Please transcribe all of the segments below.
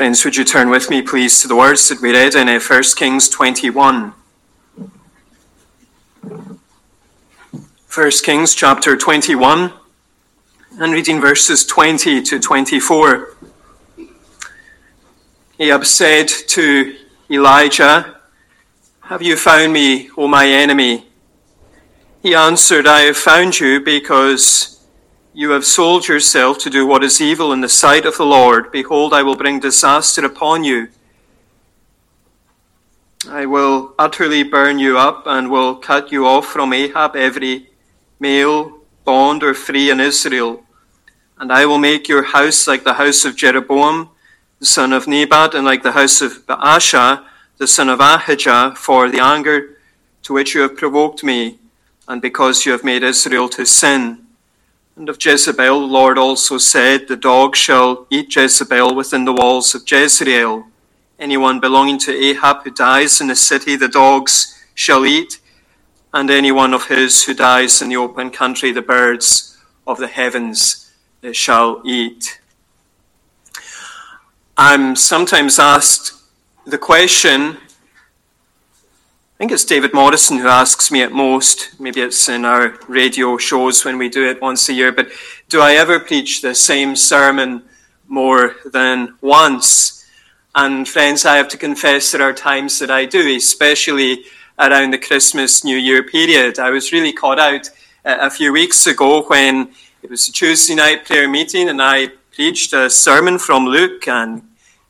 Friends, would you turn with me, please, to the words that we read in 1 uh, Kings 21? 1 Kings chapter 21 and reading verses 20 to 24. Ahab said to Elijah, Have you found me, O my enemy? He answered, I have found you because you have sold yourself to do what is evil in the sight of the Lord. Behold, I will bring disaster upon you. I will utterly burn you up and will cut you off from Ahab, every male, bond, or free in Israel. And I will make your house like the house of Jeroboam, the son of Nebat, and like the house of Baasha, the son of Ahijah, for the anger to which you have provoked me, and because you have made Israel to sin. And of Jezebel, the Lord also said, The dog shall eat Jezebel within the walls of Jezreel. Anyone belonging to Ahab who dies in the city, the dogs shall eat, and anyone of his who dies in the open country, the birds of the heavens shall eat. I'm sometimes asked the question I think it's David Morrison who asks me at most, maybe it's in our radio shows when we do it once a year, but do I ever preach the same sermon more than once? And friends, I have to confess there are times that I do, especially around the Christmas New Year period. I was really caught out uh, a few weeks ago when it was a Tuesday night prayer meeting and I preached a sermon from Luke and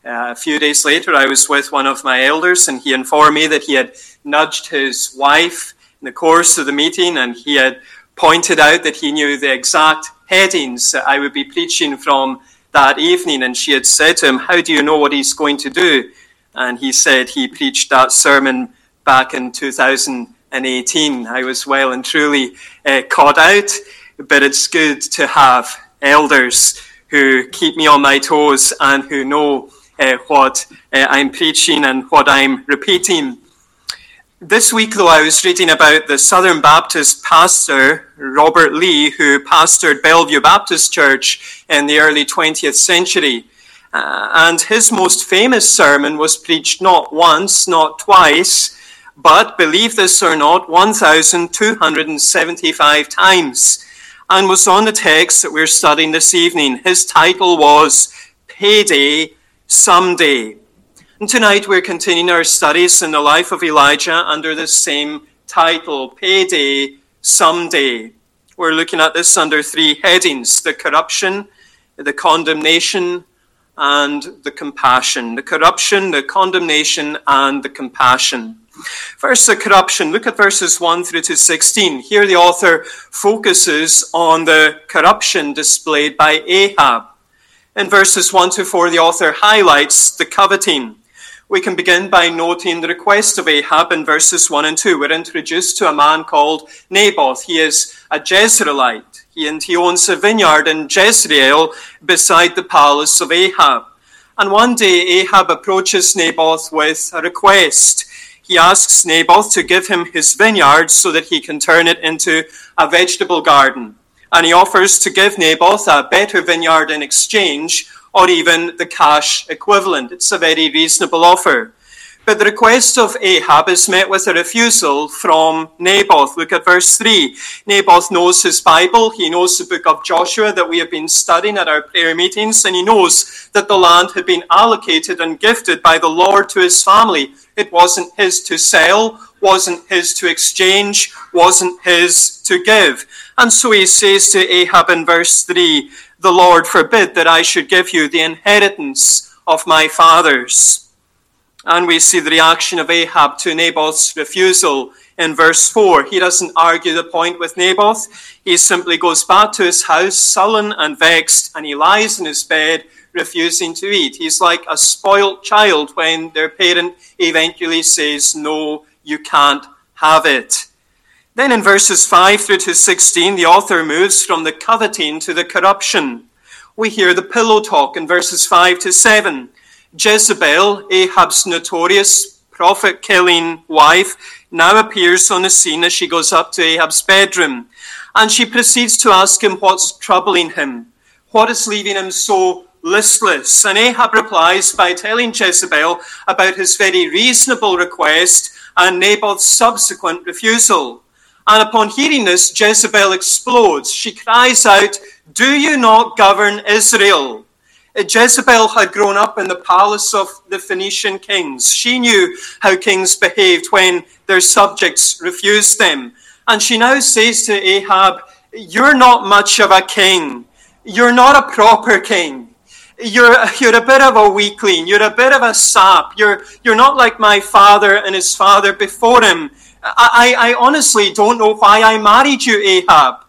uh, a few days later, I was with one of my elders, and he informed me that he had nudged his wife in the course of the meeting, and he had pointed out that he knew the exact headings that I would be preaching from that evening. And she had said to him, How do you know what he's going to do? And he said he preached that sermon back in 2018. I was well and truly uh, caught out, but it's good to have elders who keep me on my toes and who know what uh, I'm preaching and what I'm repeating. This week, though, I was reading about the Southern Baptist pastor, Robert Lee, who pastored Bellevue Baptist Church in the early 20th century. Uh, and his most famous sermon was preached not once, not twice, but, believe this or not, 1,275 times, and was on the text that we're studying this evening. His title was Payday someday. And tonight we're continuing our studies in the life of Elijah under the same title, Payday Someday. We're looking at this under three headings the corruption, the condemnation, and the compassion. The corruption, the condemnation, and the compassion. First, the corruption. Look at verses 1 through to 16. Here, the author focuses on the corruption displayed by Ahab. In verses 1 to 4, the author highlights the coveting. We can begin by noting the request of Ahab in verses 1 and 2. We're introduced to a man called Naboth. He is a Jezreelite. He, and he owns a vineyard in Jezreel beside the palace of Ahab. And one day Ahab approaches Naboth with a request. He asks Naboth to give him his vineyard so that he can turn it into a vegetable garden and he offers to give Naboth a better vineyard in exchange, or even the cash equivalent. It's a very reasonable offer. But the request of Ahab is met with a refusal from Naboth. Look at verse 3. Naboth knows his Bible. He knows the book of Joshua that we have been studying at our prayer meetings, and he knows that the land had been allocated and gifted by the Lord to his family. It wasn't his to sell, wasn't his to exchange, wasn't his to give. And so he says to Ahab in verse 3 The Lord forbid that I should give you the inheritance of my fathers. And we see the reaction of Ahab to Naboth's refusal in verse 4. He doesn't argue the point with Naboth. He simply goes back to his house, sullen and vexed, and he lies in his bed, refusing to eat. He's like a spoilt child when their parent eventually says, No, you can't have it. Then in verses 5 through to 16, the author moves from the coveting to the corruption. We hear the pillow talk in verses 5 to 7. Jezebel, Ahab's notorious prophet killing wife, now appears on the scene as she goes up to Ahab's bedroom. And she proceeds to ask him what's troubling him. What is leaving him so listless. And Ahab replies by telling Jezebel about his very reasonable request and Naboth's subsequent refusal. And upon hearing this, Jezebel explodes. She cries out, Do you not govern Israel? Uh, Jezebel had grown up in the palace of the Phoenician kings. She knew how kings behaved when their subjects refused them. And she now says to Ahab, You're not much of a king. You're not a proper king. You're, you're a bit of a weakling. You're a bit of a sap. You're, you're not like my father and his father before him. I, I, honestly don't know why I married you, Ahab.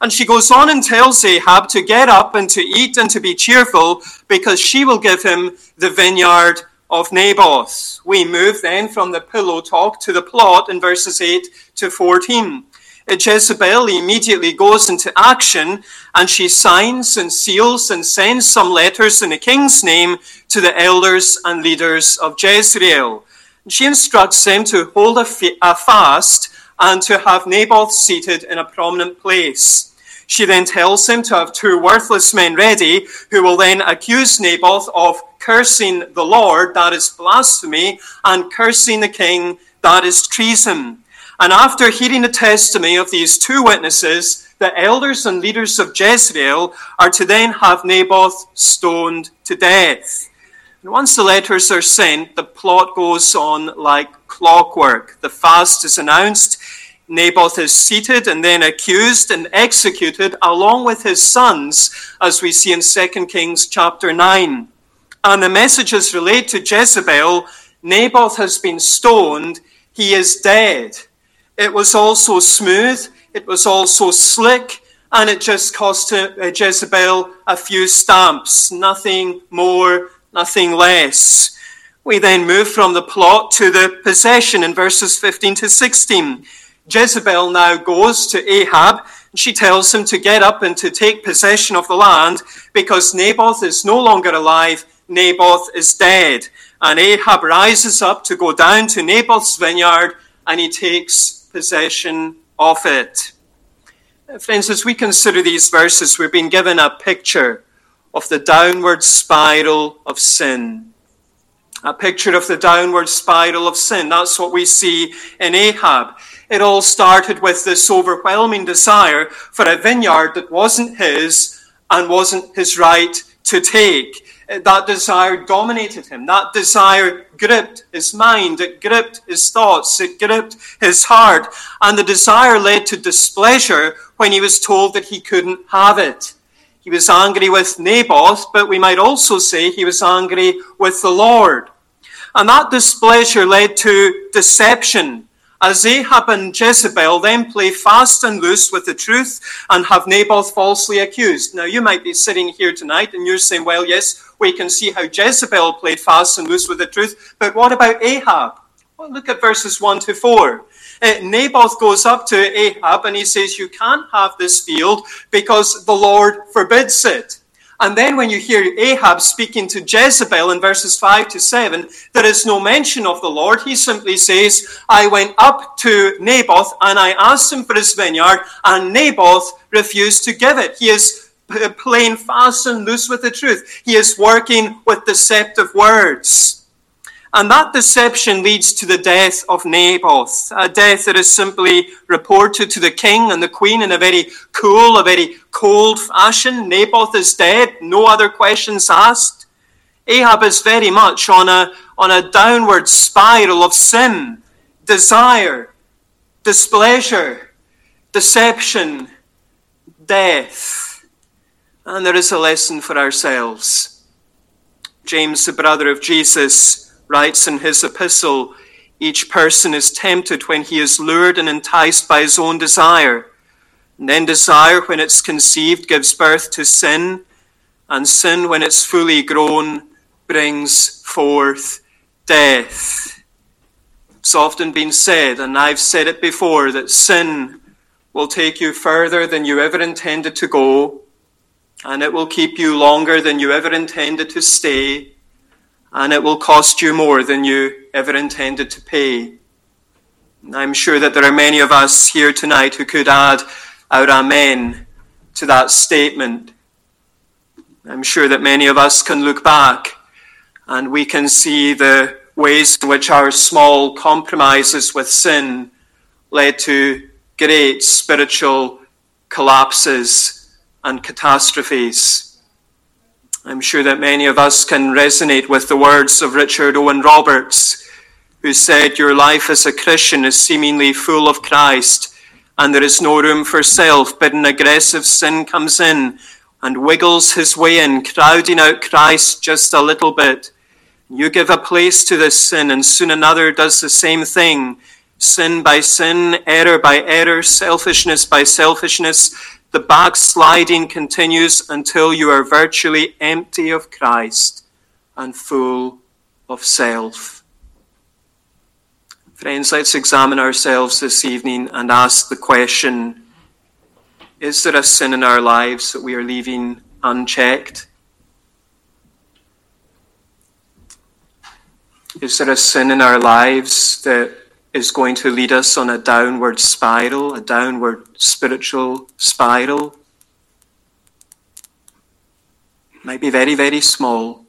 And she goes on and tells Ahab to get up and to eat and to be cheerful because she will give him the vineyard of Naboth. We move then from the pillow talk to the plot in verses 8 to 14. Uh, Jezebel immediately goes into action and she signs and seals and sends some letters in the king's name to the elders and leaders of Jezreel. She instructs them to hold a, fast and to have Naboth seated in a prominent place. She then tells him to have two worthless men ready who will then accuse Naboth of cursing the Lord, that is blasphemy, and cursing the king, that is treason. And after hearing the testimony of these two witnesses, the elders and leaders of Jezreel are to then have Naboth stoned to death. And once the letters are sent, the plot goes on like clockwork. The fast is announced. Naboth is seated and then accused and executed along with his sons, as we see in 2 Kings chapter 9. And the messages relate to Jezebel Naboth has been stoned, he is dead. It was also smooth, it was also slick, and it just cost uh, Jezebel a few stamps, nothing more, nothing less. We then move from the plot to the possession in verses 15 to 16. Jezebel now goes to Ahab and she tells him to get up and to take possession of the land because Naboth is no longer alive, Naboth is dead. And Ahab rises up to go down to Naboth's vineyard and he takes possession of it. Friends, as we consider these verses, we're being given a picture of the downward spiral of sin a picture of the downward spiral of sin. That's what we see in Ahab. It all started with this overwhelming desire for a vineyard that wasn't his and wasn't his right to take. That desire dominated him. That desire gripped his mind. It gripped his thoughts. It gripped his heart. And the desire led to displeasure when he was told that he couldn't have it. He was angry with Naboth, but we might also say he was angry with the Lord. And that displeasure led to deception, as Ahab and Jezebel then play fast and loose with the truth and have Naboth falsely accused. Now, you might be sitting here tonight and you're saying, well, yes, we can see how Jezebel played fast and loose with the truth, but what about Ahab? Well, look at verses 1 to 4. Naboth goes up to Ahab and he says, You can't have this field because the Lord forbids it. And then when you hear Ahab speaking to Jezebel in verses 5 to 7, there is no mention of the Lord. He simply says, I went up to Naboth and I asked him for his vineyard, and Naboth refused to give it. He is playing fast and loose with the truth. He is working with deceptive words. And that deception leads to the death of Naboth, a death that is simply reported to the king and the queen in a very cool, a very cold fashion. Naboth is dead, no other questions asked. Ahab is very much on a, on a downward spiral of sin, desire, displeasure, deception, death. And there is a lesson for ourselves. James, the brother of Jesus, writes in his epistle, each person is tempted when he is lured and enticed by his own desire. And then desire, when it's conceived, gives birth to sin, and sin, when it's fully grown, brings forth death. It's often been said, and I've said it before, that sin will take you further than you ever intended to go, and it will keep you longer than you ever intended to stay and it will cost you more than you ever intended to pay. I'm sure that there are many of us here tonight who could add our amen to that statement. I'm sure that many of us can look back and we can see the ways in which our small compromises with sin led to great spiritual collapses and catastrophes. I'm sure that many of us can resonate with the words of Richard Owen Roberts, who said, Your life as a Christian is seemingly full of Christ, and there is no room for self, but an aggressive sin comes in and wiggles his way in, crowding out Christ just a little bit. You give a place to this sin, and soon another does the same thing. Sin by sin, error by error, selfishness by selfishness. The backsliding continues until you are virtually empty of Christ and full of self. Friends, let's examine ourselves this evening and ask the question is there a sin in our lives that we are leaving unchecked? Is there a sin in our lives that is going to lead us on a downward spiral, a downward spiritual spiral? It might be very, very small.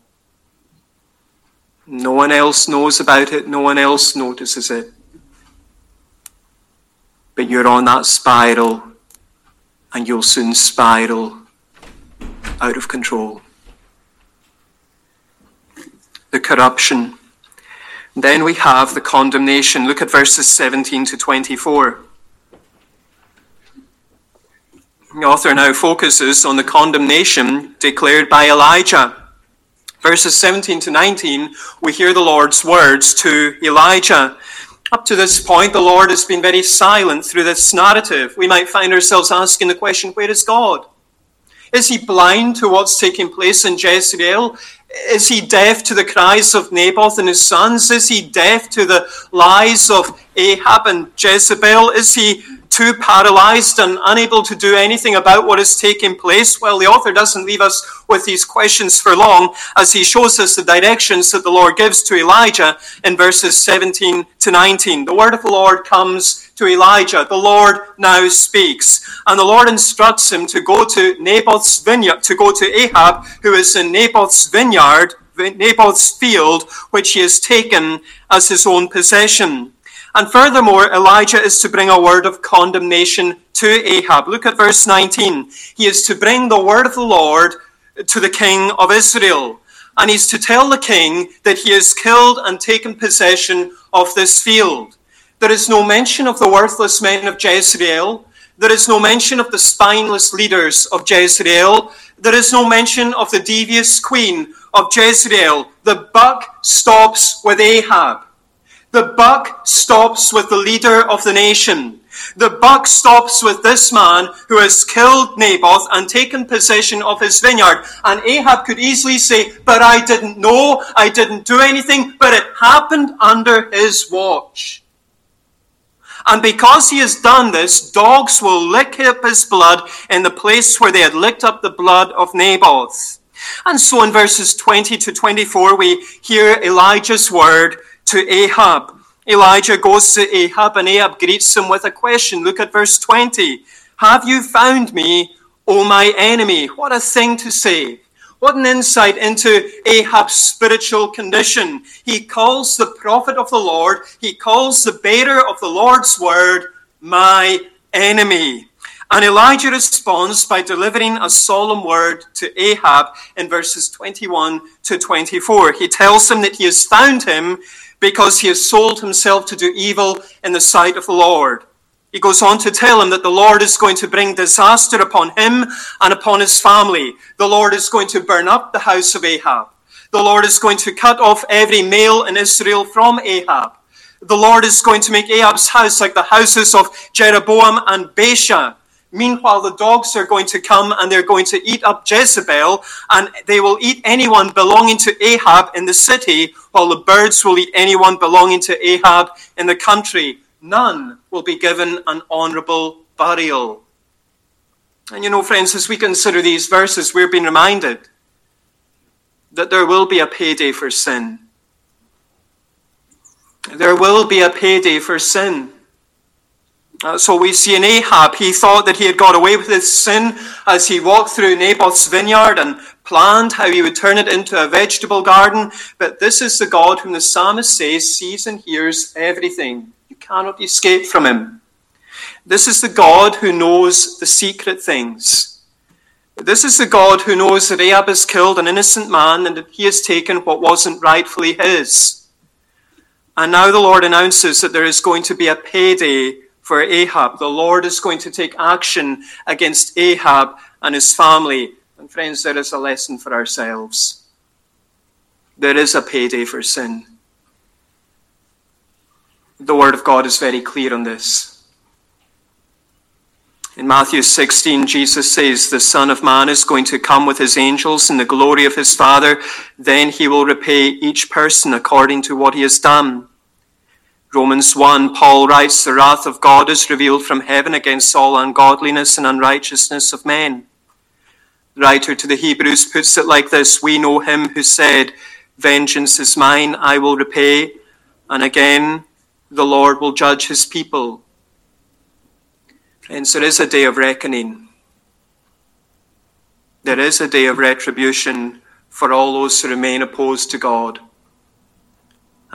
No one else knows about it, no one else notices it. But you're on that spiral and you'll soon spiral out of control. The corruption. Then we have the condemnation. Look at verses 17 to 24. The author now focuses on the condemnation declared by Elijah. Verses 17 to 19, we hear the Lord's words to Elijah. Up to this point, the Lord has been very silent through this narrative. We might find ourselves asking the question, where is God? Is he blind to what's taking place in Jezreel? Is he deaf to the cries of Naboth and his sons? Is he deaf to the lies of Ahab and Jezebel? Is he too paralyzed and unable to do anything about what is taking place? Well, the author doesn't leave us with these questions for long as he shows us the directions that the Lord gives to Elijah in verses 17 to 19. The word of the Lord comes to Elijah. The Lord now speaks. And the Lord instructs him to go to Naboth's vineyard, to go to Ahab, who is in Naboth's vineyard, Naboth's field, which he has taken as his own possession. And furthermore, Elijah is to bring a word of condemnation to Ahab. Look at verse 19. He is to bring the word of the Lord to the king of Israel. And he's to tell the king that he has killed and taken possession of this field. There is no mention of the worthless men of Jezreel. There is no mention of the spineless leaders of Jezreel. There is no mention of the devious queen of Jezreel. The buck stops with Ahab. The buck stops with the leader of the nation. The buck stops with this man who has killed Naboth and taken possession of his vineyard. And Ahab could easily say, But I didn't know, I didn't do anything, but it happened under his watch. And because he has done this, dogs will lick up his blood in the place where they had licked up the blood of Naboth. And so in verses 20 to 24, we hear Elijah's word to Ahab. Elijah goes to Ahab and Ahab greets him with a question. Look at verse 20. Have you found me, O my enemy? What a thing to say. What an insight into Ahab's spiritual condition. He calls the prophet of the Lord, he calls the bearer of the Lord's word, my enemy. And Elijah responds by delivering a solemn word to Ahab in verses 21 to 24. He tells him that he has found him because he has sold himself to do evil in the sight of the Lord. He goes on to tell him that the Lord is going to bring disaster upon him and upon his family. The Lord is going to burn up the house of Ahab. The Lord is going to cut off every male in Israel from Ahab. The Lord is going to make Ahab's house like the houses of Jeroboam and Baasha. Meanwhile, the dogs are going to come and they're going to eat up Jezebel, and they will eat anyone belonging to Ahab in the city, while the birds will eat anyone belonging to Ahab in the country. None will be given an honorable burial. And you know, friends, as we consider these verses, we're being reminded that there will be a payday for sin. There will be a payday for sin. Uh, That's what we see in Ahab. He thought that he had got away with his sin as he walked through Naboth's vineyard and planned how he would turn it into a vegetable garden. But this is the God whom the psalmist says sees and hears everything. You cannot escape from him. This is the God who knows the secret things. This is the God who knows that Ahab has killed an innocent man and that he has taken what wasn't rightfully his. And now the Lord announces that there is going to be a payday for Ahab. The Lord is going to take action against Ahab and his family. And friends, there is a lesson for ourselves. There is a payday for sin. The Word of God is very clear on this. In Matthew 16, Jesus says, The Son of Man is going to come with his angels in the glory of his Father. Then he will repay each person according to what he has done. Romans 1, Paul writes, The wrath of God is revealed from heaven against all ungodliness and unrighteousness of men. The writer to the Hebrews puts it like this We know him who said, Vengeance is mine, I will repay. And again, the Lord will judge his people. Friends, there is a day of reckoning. There is a day of retribution for all those who remain opposed to God.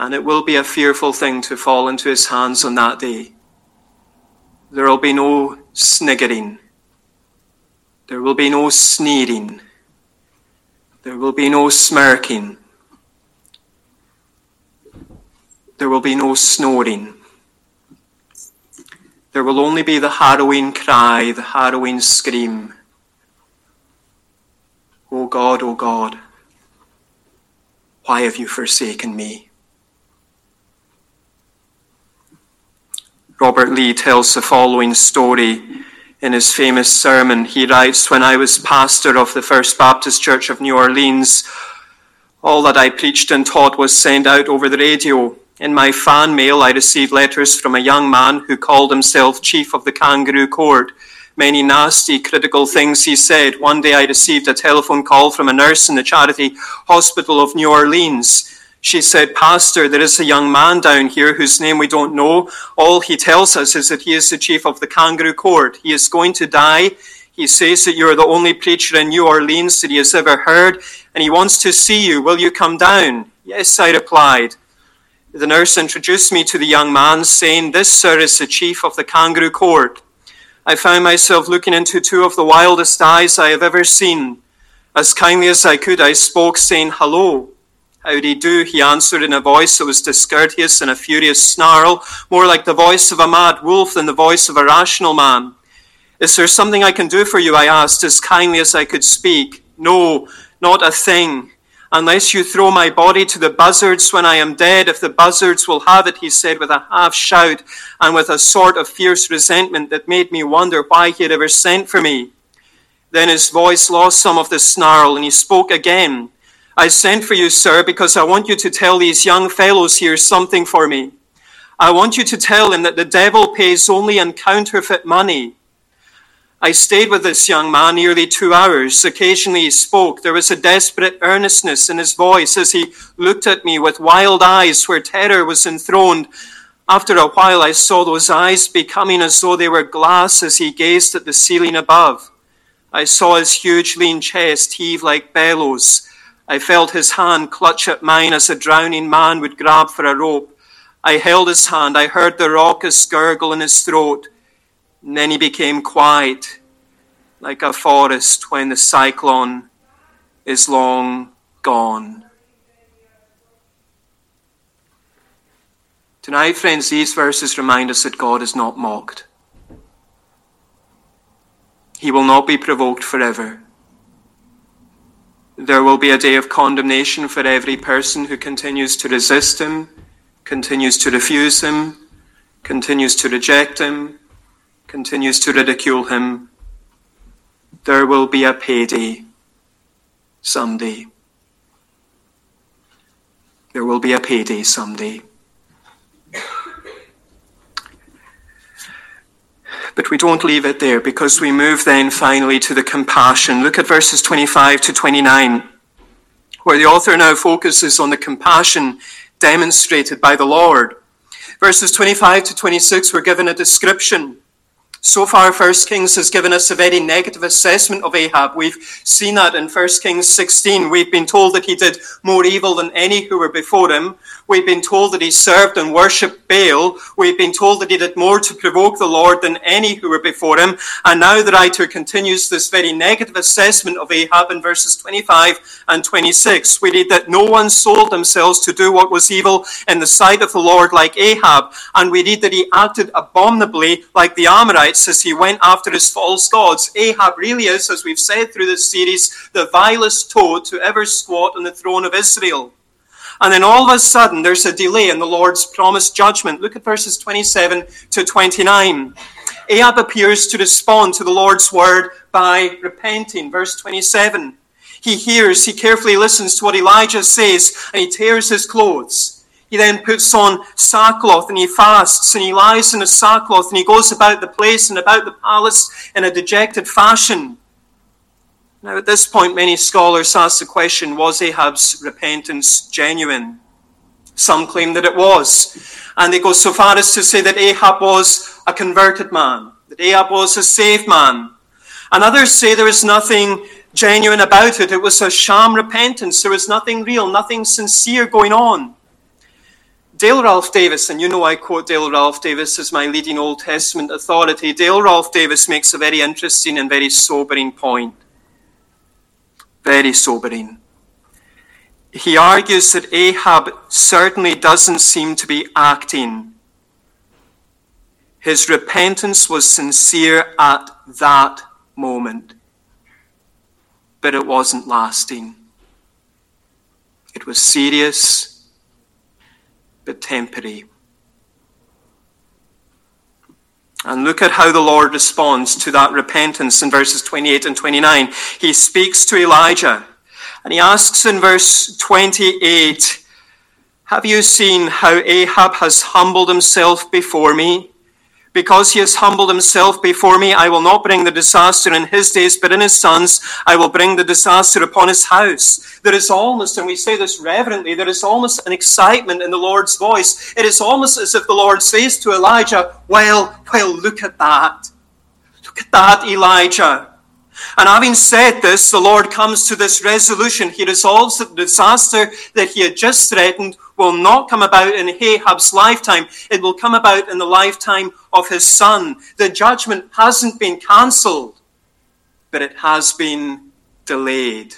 And it will be a fearful thing to fall into his hands on that day. There will be no sniggering. There will be no sneering. There will be no smirking. There will be no snoring. There will only be the harrowing cry, the harrowing scream. O oh God, O oh God, why have you forsaken me? Robert Lee tells the following story in his famous sermon. He writes, When I was pastor of the First Baptist Church of New Orleans, all that I preached and taught was sent out over the radio. In my fan mail, I received letters from a young man who called himself chief of the kangaroo court. Many nasty, critical things he said. One day I received a telephone call from a nurse in the charity hospital of New Orleans. She said, Pastor, there is a young man down here whose name we don't know. All he tells us is that he is the chief of the kangaroo court. He is going to die. He says that you are the only preacher in New Orleans that he has ever heard, and he wants to see you. Will you come down? Yes, I replied. The nurse introduced me to the young man, saying, This, sir, is the chief of the kangaroo court. I found myself looking into two of the wildest eyes I have ever seen. As kindly as I could, I spoke, saying, Hello. How do you do? He answered in a voice that was discourteous and a furious snarl, more like the voice of a mad wolf than the voice of a rational man. Is there something I can do for you? I asked, as kindly as I could speak. No, not a thing. Unless you throw my body to the buzzards when I am dead, if the buzzards will have it, he said with a half shout and with a sort of fierce resentment that made me wonder why he had ever sent for me. Then his voice lost some of the snarl and he spoke again I sent for you, sir, because I want you to tell these young fellows here something for me. I want you to tell them that the devil pays only in counterfeit money. I stayed with this young man nearly two hours. Occasionally he spoke. There was a desperate earnestness in his voice as he looked at me with wild eyes where terror was enthroned. After a while, I saw those eyes becoming as though they were glass as he gazed at the ceiling above. I saw his huge lean chest heave like bellows. I felt his hand clutch at mine as a drowning man would grab for a rope. I held his hand. I heard the raucous gurgle in his throat. And then he became quiet, like a forest when the cyclone is long gone. Tonight, friends, these verses remind us that God is not mocked. He will not be provoked forever. There will be a day of condemnation for every person who continues to resist him, continues to refuse him, continues to reject him, continues to ridicule him. There will be a payday someday. There will be a payday someday. But we don't leave it there because we move then finally to the compassion. Look at verses 25 to 29, where the author now focuses on the compassion demonstrated by the Lord. Verses 25 to 26, we're given a description so far, 1 Kings has given us a very negative assessment of Ahab. We've seen that in 1 Kings 16. We've been told that he did more evil than any who were before him. We've been told that he served and worshipped Baal. We've been told that he did more to provoke the Lord than any who were before him. And now the writer continues this very negative assessment of Ahab in verses 25 and 26. We read that no one sold themselves to do what was evil in the sight of the Lord like Ahab. And we read that he acted abominably like the Amorites as he went after his false gods. Ahab really is, as we've said through this series, the vilest toad to ever squat on the throne of Israel. And then all of a sudden, there's a delay in the Lord's promised judgment. Look at verses 27 to 29. Ahab appears to respond to the Lord's word by repenting. Verse 27. He hears, he carefully listens to what Elijah says, and he tears his clothes. He then puts on sackcloth and he fasts and he lies in a sackcloth and he goes about the place and about the palace in a dejected fashion. Now, at this point, many scholars ask the question was Ahab's repentance genuine? Some claim that it was. And they go so far as to say that Ahab was a converted man, that Ahab was a saved man. And others say there was nothing genuine about it. It was a sham repentance. There was nothing real, nothing sincere going on. Dale Ralph Davis, and you know I quote Dale Ralph Davis as my leading Old Testament authority. Dale Ralph Davis makes a very interesting and very sobering point. Very sobering. He argues that Ahab certainly doesn't seem to be acting. His repentance was sincere at that moment, but it wasn't lasting. It was serious but temporary. And look at how the Lord responds to that repentance in verses 28 and 29. He speaks to Elijah and he asks in verse 28, Have you seen how Ahab has humbled himself before me? Because he has humbled himself before me, I will not bring the disaster in his days, but in his sons I will bring the disaster upon his house. There is almost, and we say this reverently, there is almost an excitement in the Lord's voice. It is almost as if the Lord says to Elijah, Well, well, look at that. Look at that, Elijah. And having said this, the Lord comes to this resolution. He resolves that the disaster that he had just threatened will not come about in Ahab's lifetime. It will come about in the lifetime of his son. The judgment hasn't been cancelled, but it has been delayed.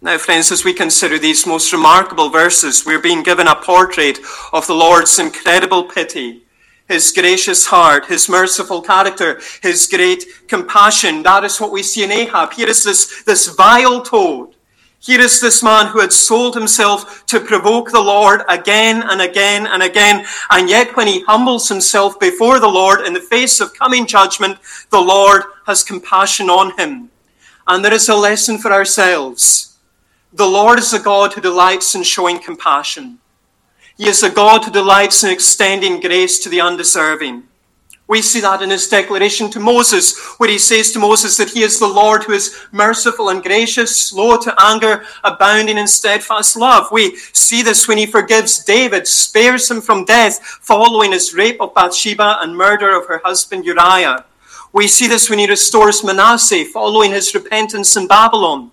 Now, friends, as we consider these most remarkable verses, we're being given a portrait of the Lord's incredible pity, His gracious heart, His merciful character, His great compassion. That is what we see in Ahab. Here is this, this vile toad here is this man who had sold himself to provoke the Lord again and again and again. And yet, when he humbles himself before the Lord in the face of coming judgment, the Lord has compassion on him. And there is a lesson for ourselves. The Lord is a God who delights in showing compassion. He is a God who delights in extending grace to the undeserving. We see that in his declaration to Moses, where he says to Moses that he is the Lord who is merciful and gracious, slow to anger, abounding in steadfast love. We see this when he forgives David, spares him from death following his rape of Bathsheba and murder of her husband Uriah. We see this when he restores Manasseh following his repentance in Babylon.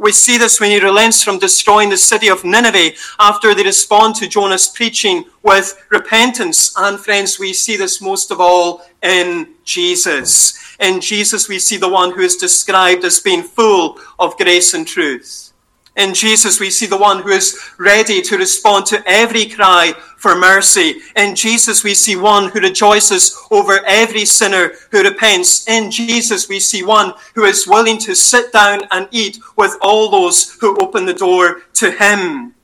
We see this when he relents from destroying the city of Nineveh after they respond to Jonah's preaching with repentance. And friends, we see this most of all in Jesus. In Jesus, we see the one who is described as being full of grace and truth. In Jesus, we see the one who is ready to respond to every cry for mercy. In Jesus, we see one who rejoices over every sinner who repents. In Jesus, we see one who is willing to sit down and eat with all those who open the door to him.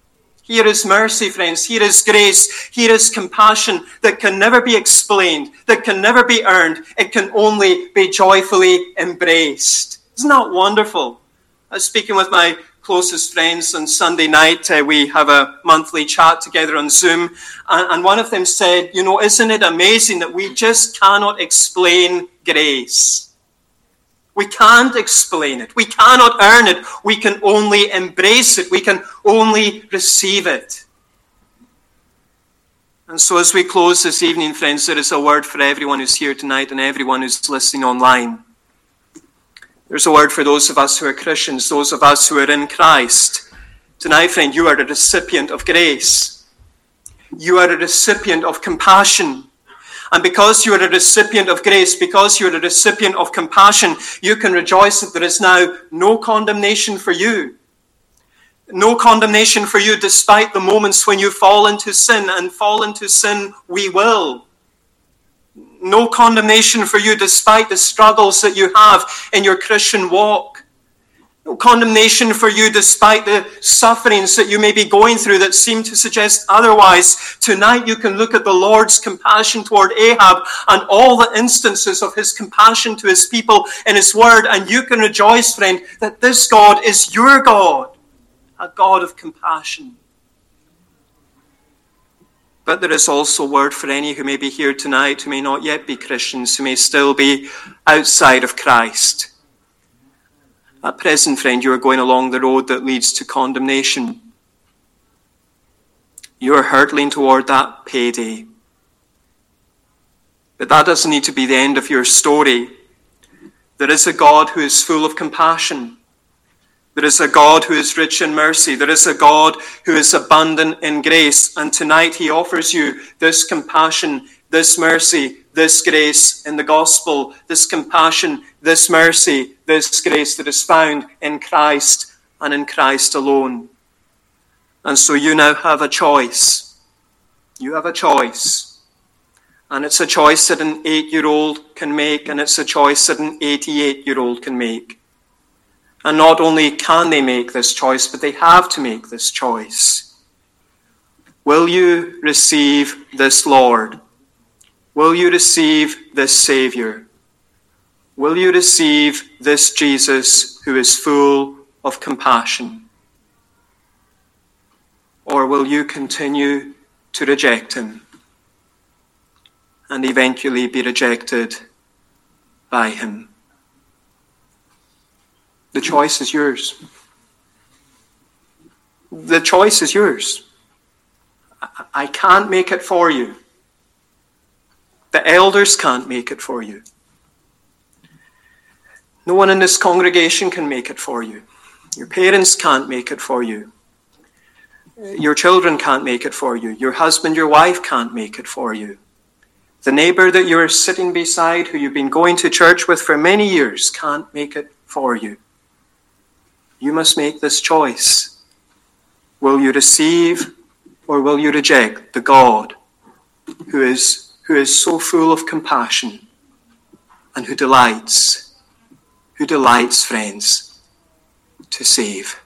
Here is mercy, friends. Here is grace. Here is compassion that can never be explained, that can never be earned. It can only be joyfully embraced. Isn't that wonderful? I was speaking with my closest friends on Sunday night. Uh, we have a monthly chat together on Zoom. And, and one of them said, You know, isn't it amazing that we just cannot explain grace? We can't explain it. We cannot earn it. We can only embrace it. We can only receive it. And so, as we close this evening, friends, there is a word for everyone who's here tonight and everyone who's listening online. There's a word for those of us who are Christians, those of us who are in Christ. Tonight, friend, you are a recipient of grace. You are a recipient of compassion. And because you are a recipient of grace, because you are a recipient of compassion, you can rejoice that there is now no condemnation for you. No condemnation for you despite the moments when you fall into sin, and fall into sin we will. No condemnation for you despite the struggles that you have in your Christian walk. No condemnation for you despite the sufferings that you may be going through that seem to suggest otherwise. Tonight you can look at the Lord's compassion toward Ahab and all the instances of his compassion to his people in his word, and you can rejoice, friend, that this God is your God a God of compassion. But there is also word for any who may be here tonight who may not yet be Christians, who may still be outside of Christ. At present, friend, you are going along the road that leads to condemnation. You are hurtling toward that payday. But that doesn't need to be the end of your story. There is a God who is full of compassion. There is a God who is rich in mercy. There is a God who is abundant in grace. And tonight he offers you this compassion, this mercy, this grace in the gospel, this compassion, this mercy, this grace that is found in Christ and in Christ alone. And so you now have a choice. You have a choice. And it's a choice that an eight year old can make, and it's a choice that an 88 year old can make. And not only can they make this choice, but they have to make this choice. Will you receive this Lord? Will you receive this Savior? Will you receive this Jesus who is full of compassion? Or will you continue to reject him and eventually be rejected by him? The choice is yours. The choice is yours. I can't make it for you. The elders can't make it for you. No one in this congregation can make it for you. Your parents can't make it for you. Your children can't make it for you. Your husband, your wife can't make it for you. The neighbor that you're sitting beside, who you've been going to church with for many years, can't make it for you. You must make this choice. Will you receive or will you reject the God who is, who is so full of compassion and who delights, who delights, friends, to save?